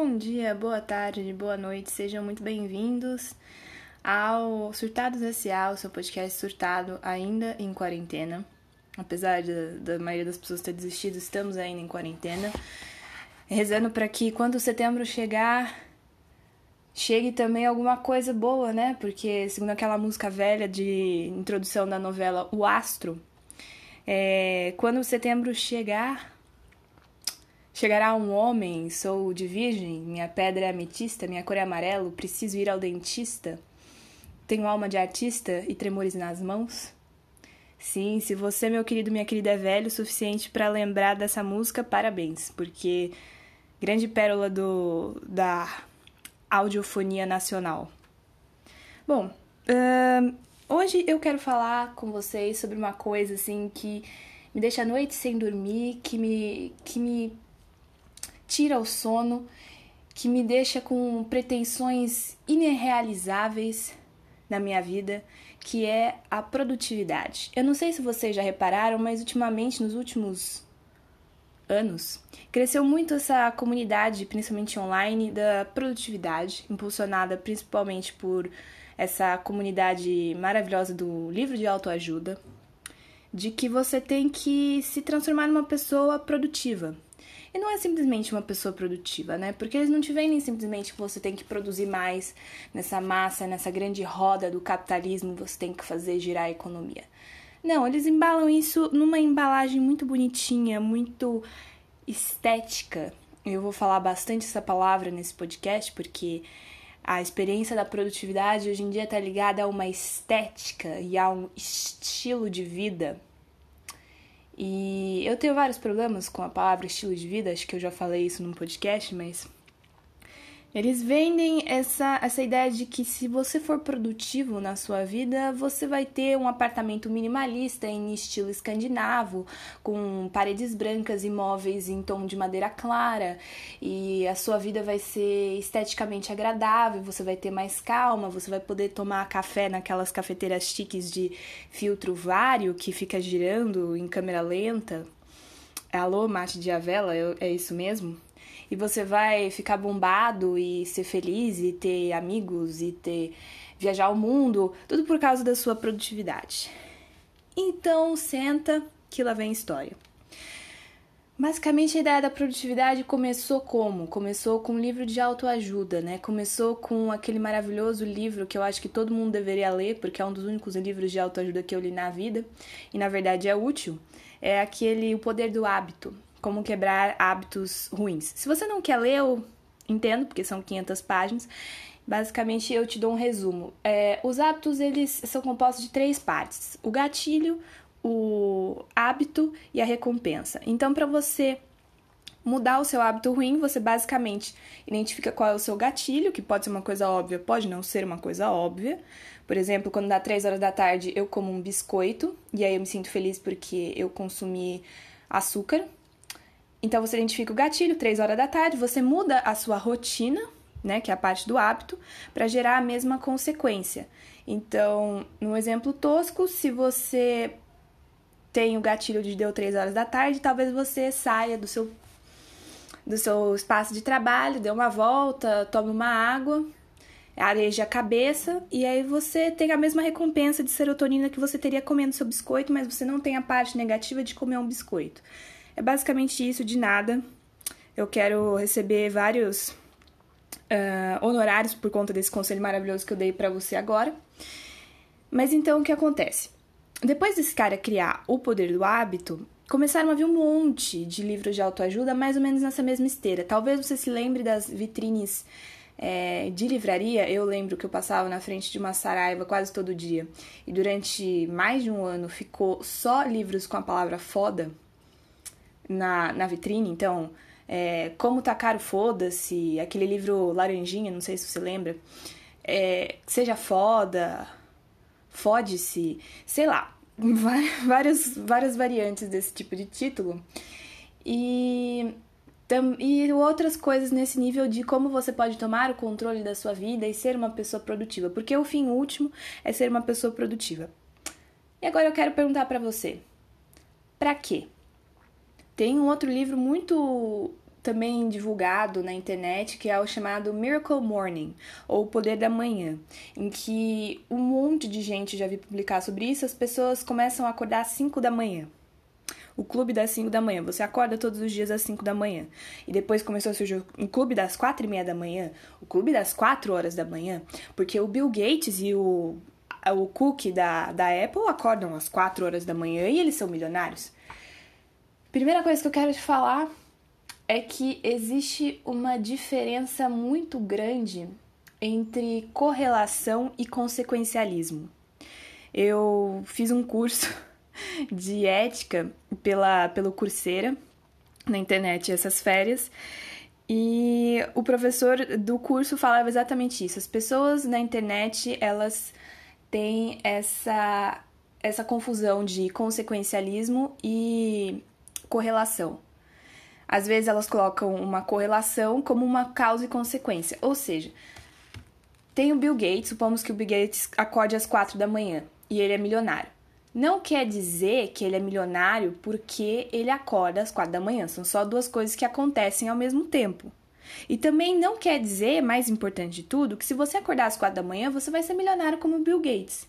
Bom dia, boa tarde, boa noite, sejam muito bem-vindos ao Surtados S.A., o seu podcast surtado ainda em quarentena. Apesar da, da maioria das pessoas ter desistido, estamos ainda em quarentena. Rezando para que quando setembro chegar, chegue também alguma coisa boa, né? Porque, segundo aquela música velha de introdução da novela O Astro, é, quando setembro chegar, Chegará um homem, sou de virgem, minha pedra é ametista, minha cor é amarelo, preciso ir ao dentista. Tenho alma de artista e tremores nas mãos? Sim, se você, meu querido, minha querida, é velho o suficiente para lembrar dessa música, parabéns, porque grande pérola do da audiofonia nacional. Bom, hoje eu quero falar com vocês sobre uma coisa assim que me deixa a noite sem dormir, que me que me tira o sono, que me deixa com pretensões irrealizáveis na minha vida, que é a produtividade. Eu não sei se vocês já repararam, mas ultimamente, nos últimos anos, cresceu muito essa comunidade, principalmente online, da produtividade, impulsionada principalmente por essa comunidade maravilhosa do livro de autoajuda, de que você tem que se transformar numa pessoa produtiva. Não é simplesmente uma pessoa produtiva, né? Porque eles não te vendem simplesmente que você tem que produzir mais nessa massa, nessa grande roda do capitalismo, você tem que fazer girar a economia. Não, eles embalam isso numa embalagem muito bonitinha, muito estética. Eu vou falar bastante essa palavra nesse podcast porque a experiência da produtividade hoje em dia está ligada a uma estética e a um estilo de vida e eu tenho vários problemas com a palavra estilo de vida, acho que eu já falei isso num podcast, mas eles vendem essa, essa ideia de que se você for produtivo na sua vida, você vai ter um apartamento minimalista em estilo escandinavo, com paredes brancas e móveis em tom de madeira clara, e a sua vida vai ser esteticamente agradável, você vai ter mais calma, você vai poder tomar café naquelas cafeteiras chiques de filtro vário que fica girando em câmera lenta. Alô, mate de avela, é isso mesmo? E você vai ficar bombado e ser feliz e ter amigos e ter viajar o mundo, tudo por causa da sua produtividade. Então, senta que lá vem a história. Basicamente, a ideia da produtividade começou como? Começou com um livro de autoajuda, né? Começou com aquele maravilhoso livro que eu acho que todo mundo deveria ler, porque é um dos únicos livros de autoajuda que eu li na vida, e na verdade é útil. É aquele O Poder do Hábito, como quebrar hábitos ruins. Se você não quer ler, eu entendo, porque são 500 páginas. Basicamente, eu te dou um resumo. É, os hábitos, eles são compostos de três partes. O gatilho, o hábito e a recompensa. Então, para você mudar o seu hábito ruim, você basicamente identifica qual é o seu gatilho, que pode ser uma coisa óbvia, pode não ser uma coisa óbvia. Por exemplo, quando dá 3 horas da tarde, eu como um biscoito, e aí eu me sinto feliz porque eu consumi açúcar, então você identifica o gatilho, 3 horas da tarde, você muda a sua rotina, né, que é a parte do hábito, para gerar a mesma consequência. Então, no exemplo tosco, se você tem o gatilho de deu 3 horas da tarde, talvez você saia do seu do seu espaço de trabalho, dê uma volta, tome uma água, areje a cabeça e aí você tem a mesma recompensa de serotonina que você teria comendo seu biscoito, mas você não tem a parte negativa de comer um biscoito. É basicamente isso, de nada. Eu quero receber vários uh, honorários por conta desse conselho maravilhoso que eu dei para você agora. Mas então o que acontece? Depois desse cara criar o poder do hábito, começaram a vir um monte de livros de autoajuda, mais ou menos nessa mesma esteira. Talvez você se lembre das vitrines é, de livraria. Eu lembro que eu passava na frente de uma saraiva quase todo dia e durante mais de um ano ficou só livros com a palavra foda na, na vitrine, então, é, Como Tá Caro Foda-se, aquele livro Laranjinha, não sei se você lembra, é, Seja Foda, Fode-se, sei lá, várias, várias variantes desse tipo de título. E, e outras coisas nesse nível de como você pode tomar o controle da sua vida e ser uma pessoa produtiva, porque o fim último é ser uma pessoa produtiva. E agora eu quero perguntar para você: para quê? Tem um outro livro muito também divulgado na internet que é o chamado Miracle Morning, ou o Poder da Manhã, em que um monte de gente já vi publicar sobre isso, as pessoas começam a acordar às 5 da manhã. O clube das 5 da manhã. Você acorda todos os dias às 5 da manhã. E depois começou a surgir um clube das 4 e meia da manhã, o clube das 4 horas da manhã, porque o Bill Gates e o, o Cook da, da Apple acordam às 4 horas da manhã e eles são milionários. Primeira coisa que eu quero te falar é que existe uma diferença muito grande entre correlação e consequencialismo. Eu fiz um curso de ética pela, pelo Coursera na internet essas férias e o professor do curso falava exatamente isso. As pessoas na internet, elas têm essa, essa confusão de consequencialismo e correlação. Às vezes elas colocam uma correlação como uma causa e consequência. Ou seja, tem o Bill Gates, supomos que o Bill Gates acorde às quatro da manhã e ele é milionário. Não quer dizer que ele é milionário porque ele acorda às quatro da manhã. São só duas coisas que acontecem ao mesmo tempo. E também não quer dizer, mais importante de tudo, que se você acordar às quatro da manhã, você vai ser milionário como o Bill Gates.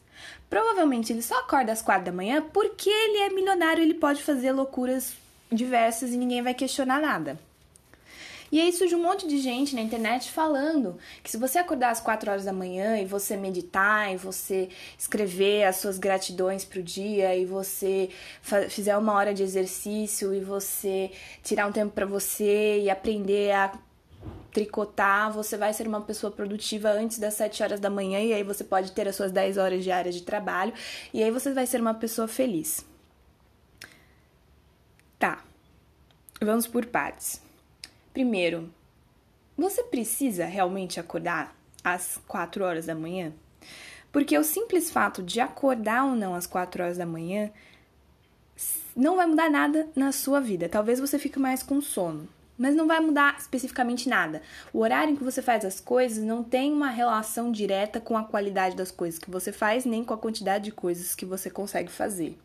Provavelmente ele só acorda às quatro da manhã porque ele é milionário, ele pode fazer loucuras diversas e ninguém vai questionar nada. E aí surge um monte de gente na internet falando que se você acordar às 4 horas da manhã e você meditar e você escrever as suas gratidões pro dia e você fizer uma hora de exercício e você tirar um tempo para você e aprender a tricotar, você vai ser uma pessoa produtiva antes das 7 horas da manhã e aí você pode ter as suas 10 horas diárias de trabalho e aí você vai ser uma pessoa feliz. Tá. Vamos por partes. Primeiro, você precisa realmente acordar às 4 horas da manhã? Porque o simples fato de acordar ou não às 4 horas da manhã não vai mudar nada na sua vida. Talvez você fique mais com sono, mas não vai mudar especificamente nada. O horário em que você faz as coisas não tem uma relação direta com a qualidade das coisas que você faz, nem com a quantidade de coisas que você consegue fazer.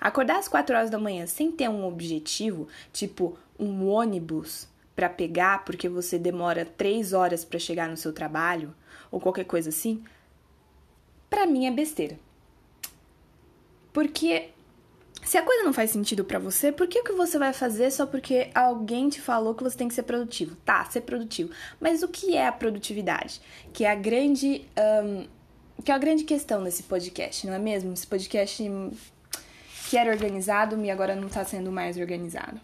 Acordar às 4 horas da manhã sem ter um objetivo, tipo um ônibus para pegar porque você demora 3 horas para chegar no seu trabalho ou qualquer coisa assim, para mim é besteira. Porque se a coisa não faz sentido para você, por que, que você vai fazer só porque alguém te falou que você tem que ser produtivo? Tá, ser produtivo. Mas o que é a produtividade? Que é a grande. Um, que é a grande questão desse podcast, não é mesmo? Esse podcast que era organizado e agora não está sendo mais organizado.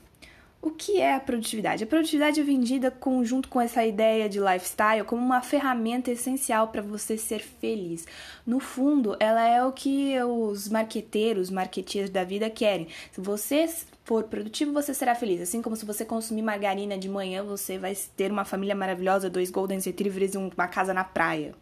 O que é a produtividade? A produtividade é vendida junto com essa ideia de lifestyle como uma ferramenta essencial para você ser feliz. No fundo, ela é o que os marqueteiros, marketeers da vida querem. Se você for produtivo, você será feliz. Assim como se você consumir margarina de manhã, você vai ter uma família maravilhosa, dois golden retrievers e uma casa na praia.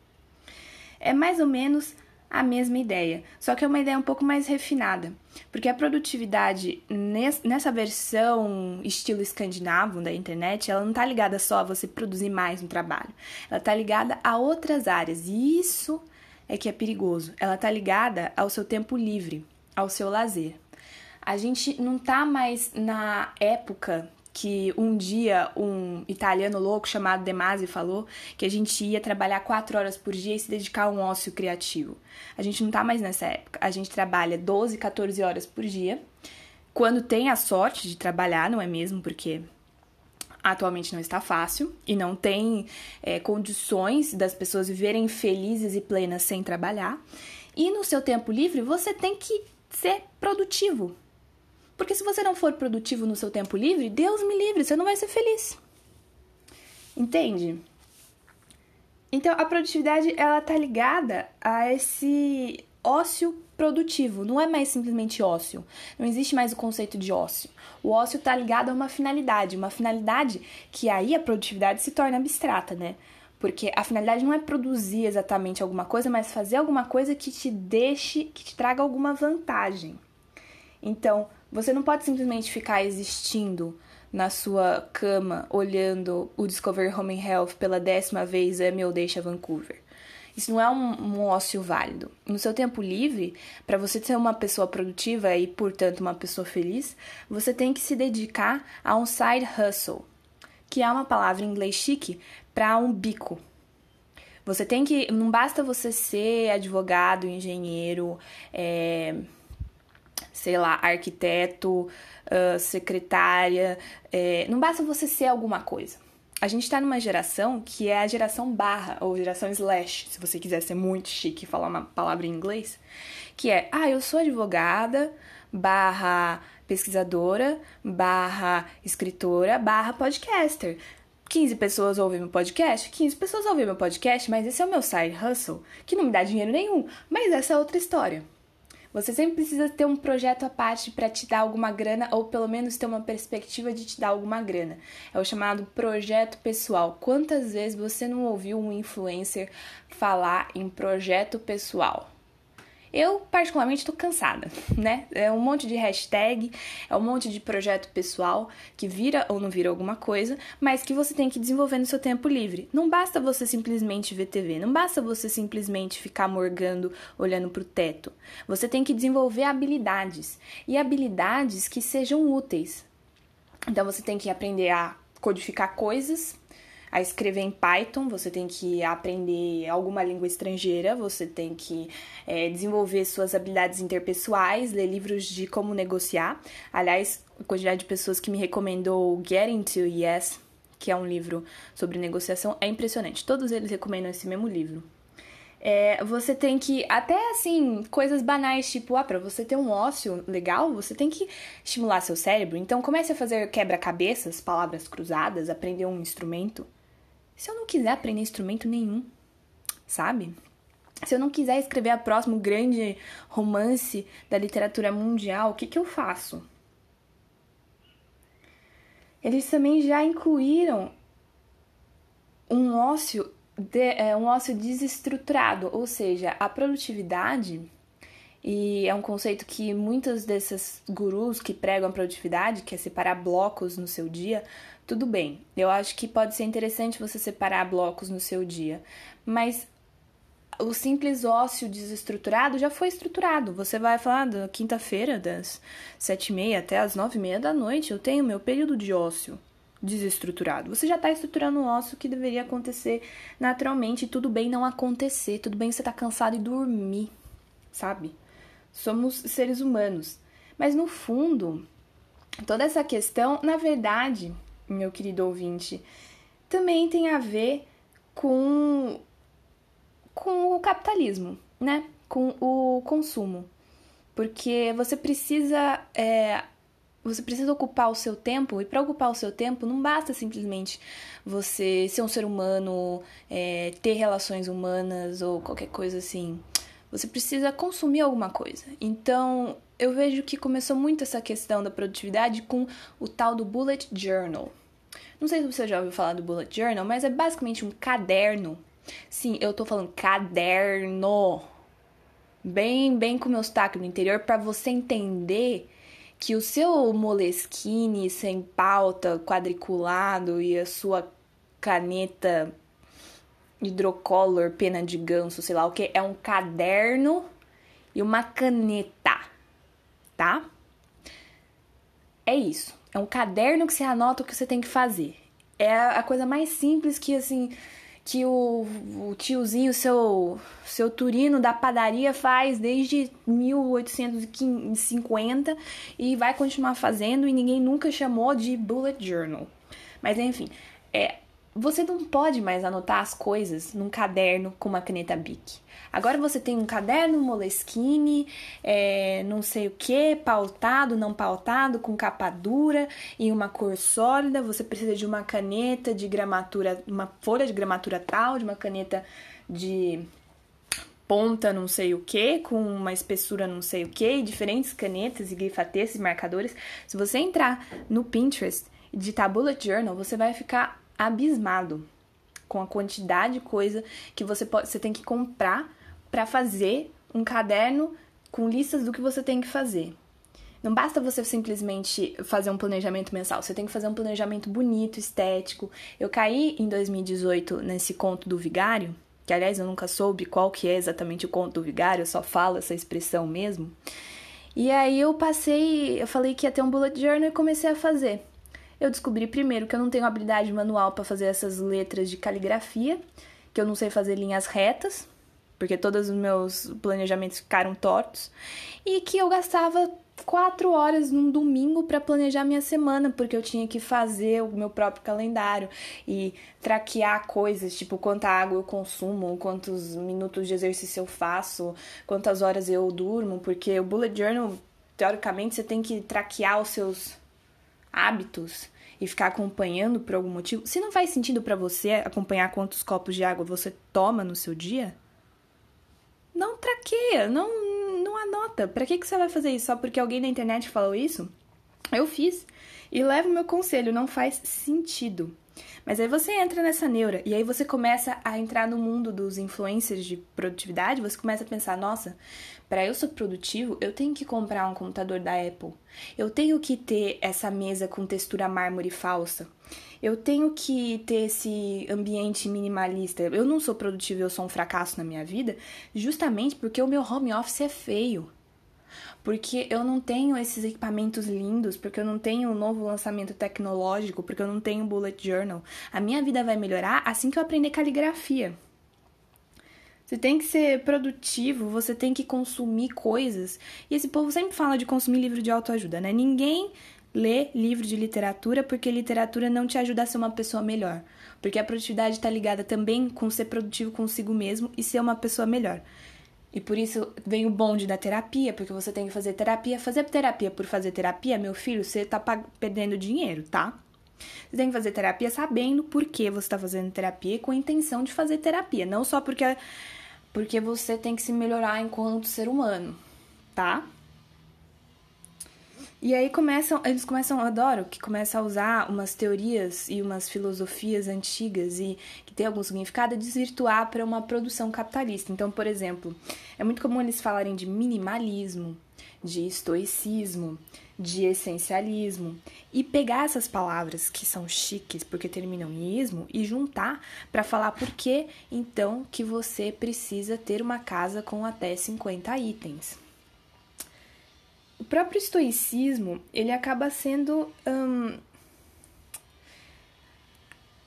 É mais ou menos a mesma ideia, só que é uma ideia um pouco mais refinada, porque a produtividade nessa versão estilo escandinavo da internet, ela não está ligada só a você produzir mais no trabalho, ela está ligada a outras áreas, e isso é que é perigoso. Ela está ligada ao seu tempo livre, ao seu lazer. A gente não está mais na época que um dia um italiano louco chamado De Masi falou que a gente ia trabalhar quatro horas por dia e se dedicar a um ócio criativo. A gente não tá mais nessa época. A gente trabalha 12, 14 horas por dia. Quando tem a sorte de trabalhar, não é mesmo? Porque atualmente não está fácil e não tem é, condições das pessoas viverem felizes e plenas sem trabalhar. E no seu tempo livre, você tem que ser produtivo. Porque se você não for produtivo no seu tempo livre, Deus me livre, você não vai ser feliz. Entende? Então a produtividade ela tá ligada a esse ócio produtivo, não é mais simplesmente ócio. Não existe mais o conceito de ócio. O ócio está ligado a uma finalidade, uma finalidade que aí a produtividade se torna abstrata, né? Porque a finalidade não é produzir exatamente alguma coisa, mas fazer alguma coisa que te deixe, que te traga alguma vantagem. Então, você não pode simplesmente ficar existindo na sua cama olhando o Discover Home and Health pela décima vez é meu deixa Vancouver. Isso não é um, um ócio válido. No seu tempo livre, para você ser uma pessoa produtiva e, portanto, uma pessoa feliz, você tem que se dedicar a um side hustle. que é uma palavra em inglês chique para um bico. Você tem que. Não basta você ser advogado, engenheiro, é, sei lá, arquiteto, uh, secretária. É, não basta você ser alguma coisa. A gente está numa geração que é a geração barra, ou geração slash, se você quiser ser muito chique e falar uma palavra em inglês, que é, ah, eu sou advogada, barra pesquisadora, barra escritora, barra podcaster. 15 pessoas ouvem meu podcast? 15 pessoas ouvem meu podcast, mas esse é o meu side hustle, que não me dá dinheiro nenhum. Mas essa é outra história. Você sempre precisa ter um projeto à parte para te dar alguma grana ou pelo menos ter uma perspectiva de te dar alguma grana. É o chamado projeto pessoal. Quantas vezes você não ouviu um influencer falar em projeto pessoal? Eu, particularmente, estou cansada, né? É um monte de hashtag, é um monte de projeto pessoal que vira ou não vira alguma coisa, mas que você tem que desenvolver no seu tempo livre. Não basta você simplesmente ver TV, não basta você simplesmente ficar morgando olhando para o teto. Você tem que desenvolver habilidades e habilidades que sejam úteis. Então você tem que aprender a codificar coisas, a escrever em Python, você tem que aprender alguma língua estrangeira, você tem que é, desenvolver suas habilidades interpessoais, ler livros de como negociar. Aliás, a quantidade de pessoas que me recomendou Getting to Yes, que é um livro sobre negociação, é impressionante. Todos eles recomendam esse mesmo livro. É, você tem que, até assim, coisas banais, tipo, ah, pra você ter um ócio legal, você tem que estimular seu cérebro. Então comece a fazer quebra-cabeças, palavras cruzadas, aprender um instrumento se eu não quiser aprender instrumento nenhum, sabe? Se eu não quiser escrever o próximo grande romance da literatura mundial, o que, que eu faço? Eles também já incluíram um ócio, de, é, um ócio desestruturado, ou seja, a produtividade, e é um conceito que muitos desses gurus que pregam a produtividade, que é separar blocos no seu dia, tudo bem, eu acho que pode ser interessante você separar blocos no seu dia, mas o simples ócio desestruturado já foi estruturado. Você vai falar da quinta-feira, das sete e meia até as nove e meia da noite, eu tenho meu período de ócio desestruturado. Você já está estruturando o ócio que deveria acontecer naturalmente, tudo bem não acontecer, tudo bem você estar tá cansado e dormir, sabe? Somos seres humanos. Mas no fundo, toda essa questão, na verdade, meu querido ouvinte, também tem a ver com, com o capitalismo, né? Com o consumo. Porque você precisa. É, você precisa ocupar o seu tempo, e para ocupar o seu tempo não basta simplesmente você ser um ser humano, é, ter relações humanas ou qualquer coisa assim. Você precisa consumir alguma coisa. Então, eu vejo que começou muito essa questão da produtividade com o tal do bullet journal. Não sei se você já ouviu falar do bullet journal, mas é basicamente um caderno. Sim, eu tô falando caderno. Bem, bem com meu sotaque no interior para você entender que o seu Moleskine sem pauta, quadriculado e a sua caneta hidrocolor, pena de ganso, sei lá o que, é um caderno e uma caneta, tá? É isso. É um caderno que você anota o que você tem que fazer. É a coisa mais simples que, assim, que o, o tiozinho, seu, seu turino da padaria faz desde 1850 e vai continuar fazendo e ninguém nunca chamou de bullet journal. Mas enfim, é, você não pode mais anotar as coisas num caderno com uma caneta Bic. Agora você tem um caderno Moleskine, é, não sei o que, pautado, não pautado, com capa dura e uma cor sólida. Você precisa de uma caneta de gramatura, uma folha de gramatura tal, de uma caneta de ponta não sei o que, com uma espessura não sei o que, diferentes canetas e grifatetes e marcadores. Se você entrar no Pinterest e digitar Journal, você vai ficar abismado com a quantidade de coisa que você pode, você tem que comprar para fazer um caderno com listas do que você tem que fazer. Não basta você simplesmente fazer um planejamento mensal, você tem que fazer um planejamento bonito, estético. Eu caí em 2018 nesse conto do vigário, que aliás eu nunca soube qual que é exatamente o conto do vigário, eu só falo essa expressão mesmo. E aí eu passei, eu falei que ia ter um bullet journal e comecei a fazer. Eu descobri primeiro que eu não tenho habilidade manual para fazer essas letras de caligrafia, que eu não sei fazer linhas retas, porque todos os meus planejamentos ficaram tortos, e que eu gastava quatro horas num domingo para planejar minha semana, porque eu tinha que fazer o meu próprio calendário e traquear coisas, tipo quanta água eu consumo, quantos minutos de exercício eu faço, quantas horas eu durmo, porque o bullet journal, teoricamente, você tem que traquear os seus hábitos e ficar acompanhando por algum motivo. Se não faz sentido para você acompanhar quantos copos de água você toma no seu dia, não traqueia, não não anota. Para que que você vai fazer isso só porque alguém na internet falou isso? Eu fiz e levo meu conselho, não faz sentido. Mas aí você entra nessa neura e aí você começa a entrar no mundo dos influencers de produtividade, você começa a pensar, nossa, para eu ser produtivo, eu tenho que comprar um computador da Apple. Eu tenho que ter essa mesa com textura mármore falsa. Eu tenho que ter esse ambiente minimalista. Eu não sou produtivo, eu sou um fracasso na minha vida, justamente porque o meu home office é feio porque eu não tenho esses equipamentos lindos, porque eu não tenho um novo lançamento tecnológico, porque eu não tenho bullet journal. A minha vida vai melhorar assim que eu aprender caligrafia. Você tem que ser produtivo, você tem que consumir coisas. E esse povo sempre fala de consumir livro de autoajuda, né? Ninguém lê livro de literatura porque literatura não te ajuda a ser uma pessoa melhor. Porque a produtividade está ligada também com ser produtivo consigo mesmo e ser uma pessoa melhor. E por isso vem o bonde da terapia, porque você tem que fazer terapia. Fazer terapia por fazer terapia, meu filho, você tá perdendo dinheiro, tá? Você tem que fazer terapia sabendo por que você está fazendo terapia e com a intenção de fazer terapia. Não só porque, porque você tem que se melhorar enquanto ser humano, tá? E aí começam, eles começam, eu adoro que começam a usar umas teorias e umas filosofias antigas e que tem algum significado a desvirtuar para uma produção capitalista. Então, por exemplo, é muito comum eles falarem de minimalismo, de estoicismo, de essencialismo e pegar essas palavras que são chiques porque terminam em ismo e juntar para falar por que então que você precisa ter uma casa com até 50 itens o próprio estoicismo ele acaba sendo hum,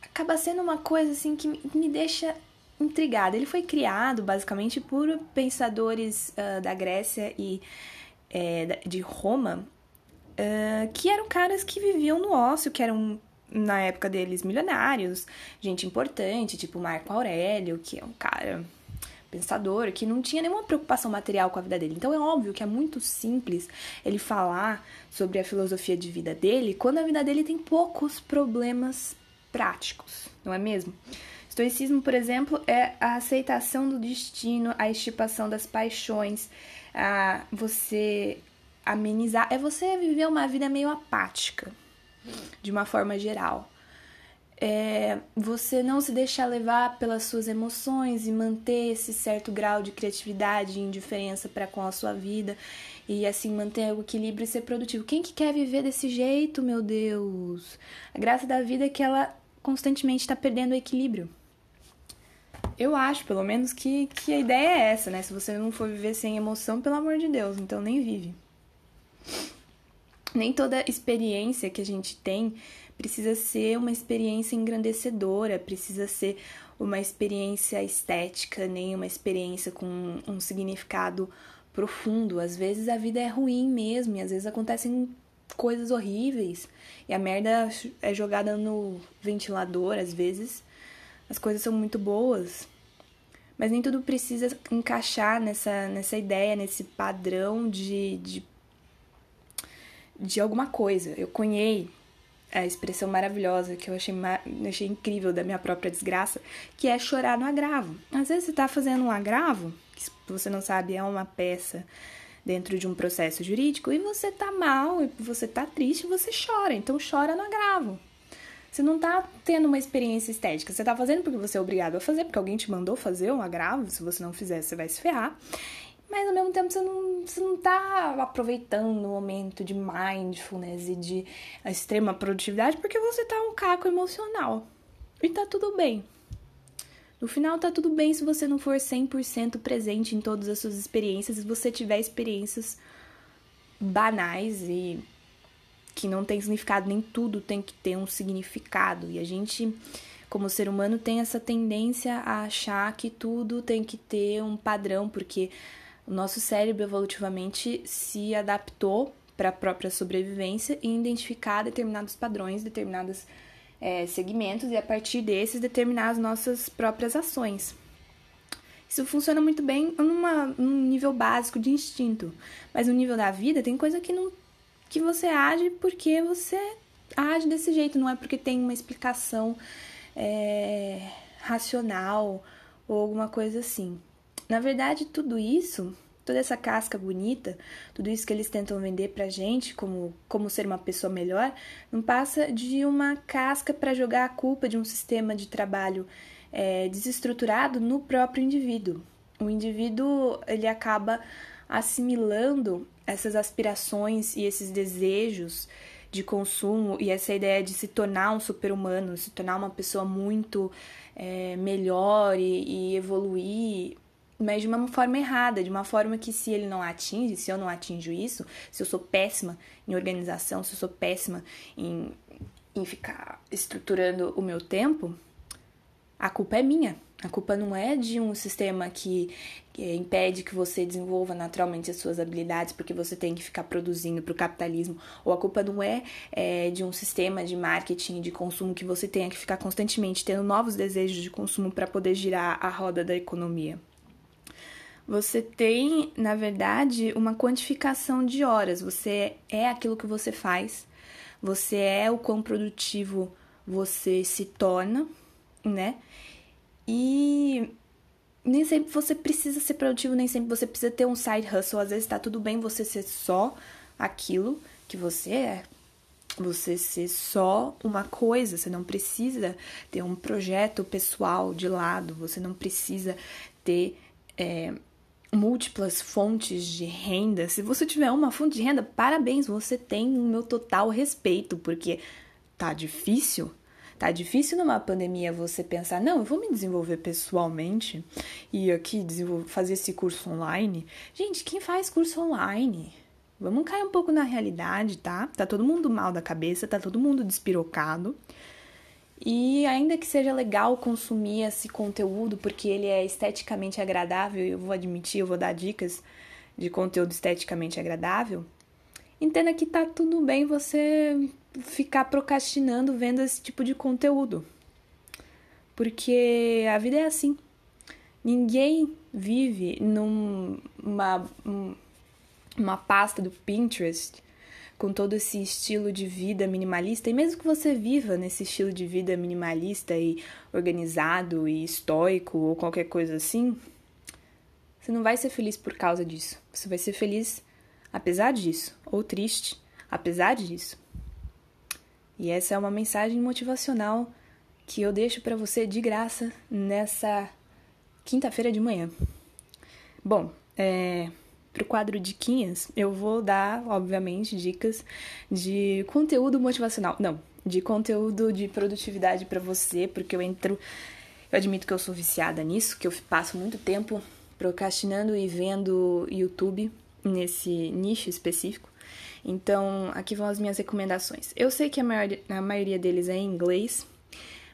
acaba sendo uma coisa assim que me deixa intrigada. Ele foi criado basicamente por pensadores uh, da Grécia e é, de Roma uh, que eram caras que viviam no ócio, que eram na época deles milionários, gente importante, tipo Marco Aurélio, que é um cara pensador, que não tinha nenhuma preocupação material com a vida dele. Então é óbvio que é muito simples ele falar sobre a filosofia de vida dele quando a vida dele tem poucos problemas práticos, não é mesmo? Estoicismo, por exemplo, é a aceitação do destino, a estipação das paixões, a você amenizar, é você viver uma vida meio apática, de uma forma geral é você não se deixar levar pelas suas emoções e manter esse certo grau de criatividade e indiferença para com a sua vida e assim manter o equilíbrio e ser produtivo. Quem que quer viver desse jeito, meu Deus? A graça da vida é que ela constantemente está perdendo o equilíbrio. Eu acho, pelo menos, que, que a ideia é essa, né? Se você não for viver sem emoção, pelo amor de Deus, então nem vive. Nem toda experiência que a gente tem precisa ser uma experiência engrandecedora, precisa ser uma experiência estética, nem uma experiência com um significado profundo. Às vezes a vida é ruim mesmo, e às vezes acontecem coisas horríveis e a merda é jogada no ventilador, às vezes as coisas são muito boas. Mas nem tudo precisa encaixar nessa, nessa ideia, nesse padrão de, de, de alguma coisa. Eu conhei a expressão maravilhosa que eu achei, achei incrível da minha própria desgraça, que é chorar no agravo. Às vezes você está fazendo um agravo, que você não sabe é uma peça dentro de um processo jurídico, e você tá mal, e você tá triste, você chora. Então chora no agravo. Você não tá tendo uma experiência estética, você tá fazendo porque você é obrigado a fazer, porque alguém te mandou fazer um agravo, se você não fizer, você vai se ferrar mas ao mesmo tempo você não, você não tá aproveitando o momento de mindfulness e de extrema produtividade porque você tá um caco emocional. E tá tudo bem. No final tá tudo bem se você não for 100% presente em todas as suas experiências, se você tiver experiências banais e que não tem significado, nem tudo tem que ter um significado. E a gente, como ser humano, tem essa tendência a achar que tudo tem que ter um padrão, porque o nosso cérebro evolutivamente se adaptou para a própria sobrevivência e identificar determinados padrões, determinados é, segmentos e a partir desses determinar as nossas próprias ações. Isso funciona muito bem numa, num nível básico de instinto, mas no nível da vida tem coisa que não que você age porque você age desse jeito, não é porque tem uma explicação é, racional ou alguma coisa assim. Na verdade, tudo isso, toda essa casca bonita, tudo isso que eles tentam vender pra gente como, como ser uma pessoa melhor, não passa de uma casca para jogar a culpa de um sistema de trabalho é, desestruturado no próprio indivíduo. O indivíduo ele acaba assimilando essas aspirações e esses desejos de consumo e essa ideia de se tornar um super-humano, se tornar uma pessoa muito é, melhor e, e evoluir mas de uma forma errada, de uma forma que se ele não atinge, se eu não atinjo isso, se eu sou péssima em organização, se eu sou péssima em, em ficar estruturando o meu tempo, a culpa é minha. A culpa não é de um sistema que, que impede que você desenvolva naturalmente as suas habilidades porque você tem que ficar produzindo para o capitalismo. Ou a culpa não é, é, de um sistema de marketing, de consumo que você tenha que ficar constantemente tendo novos desejos de consumo para poder girar a roda da economia. Você tem, na verdade, uma quantificação de horas. Você é aquilo que você faz, você é o quão produtivo você se torna, né? E nem sempre você precisa ser produtivo, nem sempre você precisa ter um side hustle. Às vezes tá tudo bem você ser só aquilo que você é. Você ser só uma coisa, você não precisa ter um projeto pessoal de lado, você não precisa ter é, múltiplas fontes de renda. Se você tiver uma fonte de renda, parabéns, você tem o meu total respeito, porque tá difícil Tá difícil numa pandemia você pensar, não, eu vou me desenvolver pessoalmente e aqui fazer esse curso online. Gente, quem faz curso online? Vamos cair um pouco na realidade, tá? Tá todo mundo mal da cabeça, tá todo mundo despirocado. E ainda que seja legal consumir esse conteúdo porque ele é esteticamente agradável, eu vou admitir, eu vou dar dicas de conteúdo esteticamente agradável, entenda que tá tudo bem você ficar procrastinando vendo esse tipo de conteúdo. Porque a vida é assim. Ninguém vive numa uma pasta do Pinterest com todo esse estilo de vida minimalista, e mesmo que você viva nesse estilo de vida minimalista e organizado e estoico ou qualquer coisa assim, você não vai ser feliz por causa disso. Você vai ser feliz apesar disso, ou triste apesar disso. E essa é uma mensagem motivacional que eu deixo para você de graça nessa quinta-feira de manhã. Bom, é, para o quadro Diquinhas, eu vou dar, obviamente, dicas de conteúdo motivacional. Não, de conteúdo de produtividade para você, porque eu entro. Eu admito que eu sou viciada nisso, que eu passo muito tempo procrastinando e vendo YouTube nesse nicho específico. Então, aqui vão as minhas recomendações. Eu sei que a, maior, a maioria deles é em inglês,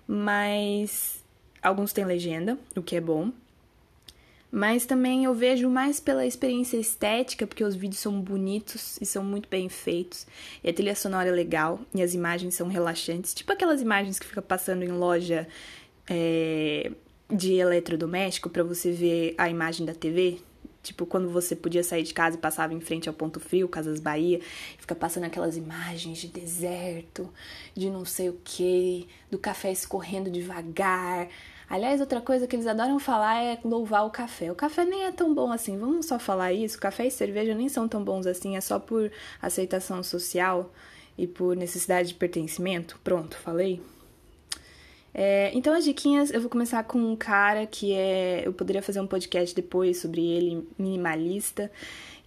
mas alguns têm legenda, o que é bom. Mas também eu vejo mais pela experiência estética, porque os vídeos são bonitos e são muito bem feitos. E a trilha sonora é legal e as imagens são relaxantes. Tipo aquelas imagens que fica passando em loja é, de eletrodoméstico para você ver a imagem da TV. Tipo, quando você podia sair de casa e passava em frente ao Ponto Frio, Casas Bahia, fica passando aquelas imagens de deserto, de não sei o que, do café escorrendo devagar. Aliás, outra coisa que eles adoram falar é louvar o café. O café nem é tão bom assim, vamos só falar isso. Café e cerveja nem são tão bons assim, é só por aceitação social e por necessidade de pertencimento. Pronto, falei. É, então, as diquinhas, eu vou começar com um cara que é. Eu poderia fazer um podcast depois sobre ele, minimalista,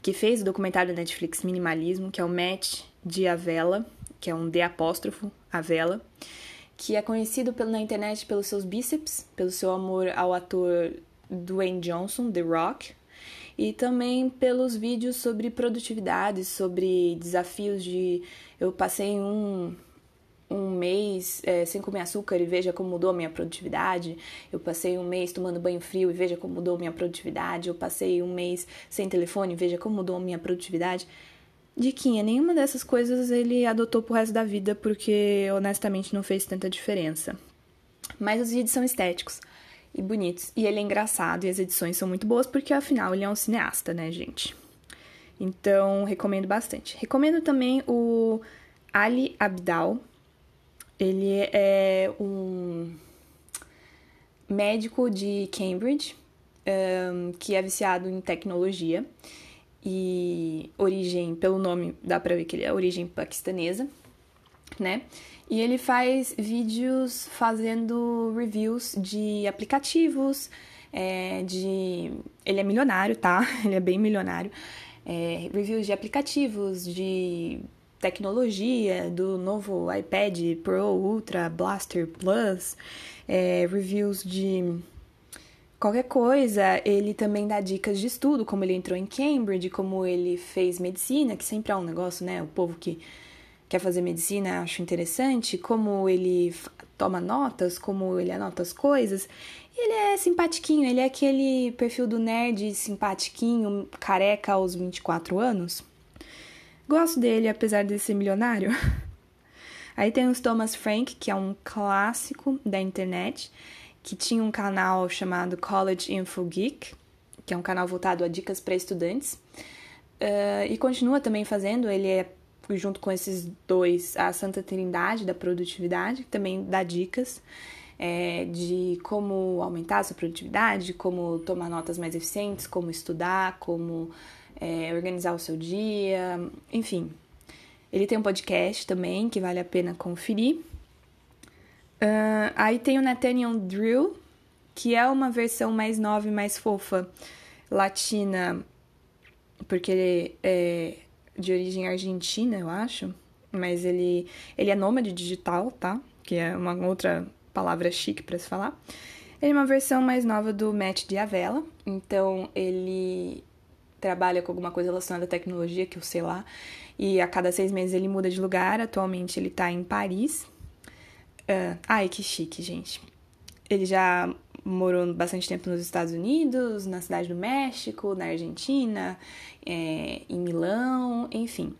que fez o documentário da Netflix Minimalismo, que é o Matt de Avela, que é um D apóstrofo, Avela, que é conhecido na internet pelos seus bíceps, pelo seu amor ao ator Dwayne Johnson, The Rock, e também pelos vídeos sobre produtividade, sobre desafios de. Eu passei um, um mês é, sem comer açúcar e veja como mudou a minha produtividade. Eu passei um mês tomando banho frio e veja como mudou a minha produtividade. Eu passei um mês sem telefone e veja como mudou a minha produtividade. Diquinha, nenhuma dessas coisas ele adotou pro resto da vida porque honestamente não fez tanta diferença. Mas os vídeos são estéticos e bonitos. E ele é engraçado e as edições são muito boas porque afinal ele é um cineasta, né, gente? Então, recomendo bastante. Recomendo também o Ali Abdal. Ele é um médico de Cambridge um, que é viciado em tecnologia e origem, pelo nome dá pra ver que ele é origem paquistanesa, né? E ele faz vídeos fazendo reviews de aplicativos, é, de. Ele é milionário, tá? Ele é bem milionário. É, reviews de aplicativos, de tecnologia, do novo iPad Pro, Ultra, Blaster Plus, é, reviews de qualquer coisa. Ele também dá dicas de estudo, como ele entrou em Cambridge, como ele fez medicina, que sempre é um negócio, né? O povo que quer fazer medicina, acho interessante, como ele toma notas, como ele anota as coisas. Ele é simpatiquinho, ele é aquele perfil do nerd simpatiquinho, careca aos 24 anos. Gosto dele, apesar de ser milionário. Aí tem os Thomas Frank, que é um clássico da internet, que tinha um canal chamado College Info Geek, que é um canal voltado a dicas para estudantes. Uh, e continua também fazendo, ele é junto com esses dois, a Santa Trindade da produtividade, que também dá dicas é, de como aumentar a sua produtividade, como tomar notas mais eficientes, como estudar, como é, organizar o seu dia, enfim. Ele tem um podcast também que vale a pena conferir. Uh, aí tem o Nathaniel Drill, que é uma versão mais nova e mais fofa latina, porque ele é, de origem argentina, eu acho, mas ele, ele é nômade digital, tá? Que é uma outra palavra chique para se falar. Ele é uma versão mais nova do Matt Diavela, então ele trabalha com alguma coisa relacionada à tecnologia, que eu sei lá, e a cada seis meses ele muda de lugar. Atualmente ele tá em Paris. Uh, ai, que chique, gente. Ele já morou bastante tempo nos Estados Unidos, na cidade do México, na Argentina, é, em Milão, enfim.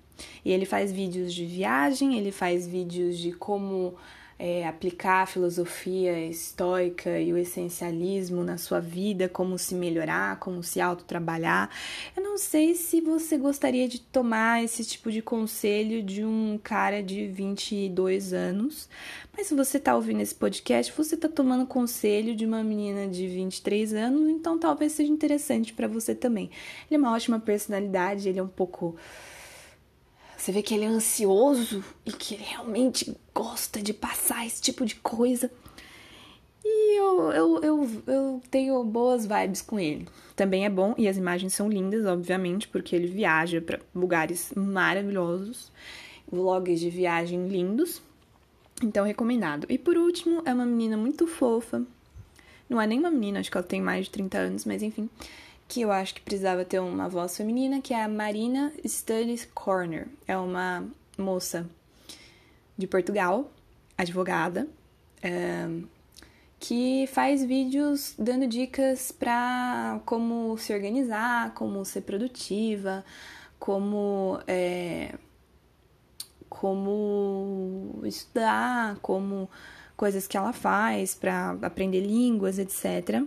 E ele faz vídeos de viagem, ele faz vídeos de como é, aplicar a filosofia estoica e o essencialismo na sua vida, como se melhorar, como se autotrabalhar. Eu não sei se você gostaria de tomar esse tipo de conselho de um cara de 22 anos, mas se você está ouvindo esse podcast, você está tomando conselho de uma menina de 23 anos, então talvez seja interessante para você também. Ele é uma ótima personalidade, ele é um pouco você vê que ele é ansioso e que ele realmente gosta de passar esse tipo de coisa. E eu, eu, eu, eu tenho boas vibes com ele. Também é bom e as imagens são lindas, obviamente, porque ele viaja para lugares maravilhosos, vlogs de viagem lindos. Então, recomendado. E por último, é uma menina muito fofa. Não é nem uma menina, acho que ela tem mais de 30 anos, mas enfim que eu acho que precisava ter uma voz feminina, que é a Marina Studies Corner. É uma moça de Portugal, advogada, um, que faz vídeos dando dicas para como se organizar, como ser produtiva, como é, como estudar, como coisas que ela faz para aprender línguas, etc.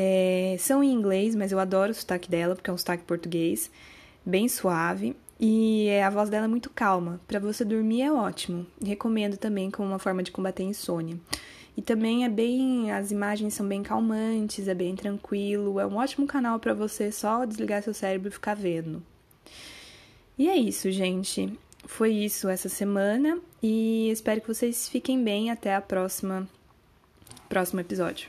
É, são em inglês, mas eu adoro o sotaque dela, porque é um sotaque português, bem suave. E a voz dela é muito calma. Para você dormir é ótimo. Recomendo também como uma forma de combater insônia. E também é bem, as imagens são bem calmantes, é bem tranquilo, é um ótimo canal para você só desligar seu cérebro e ficar vendo. E é isso, gente. Foi isso essa semana e espero que vocês fiquem bem até a próxima próximo episódio.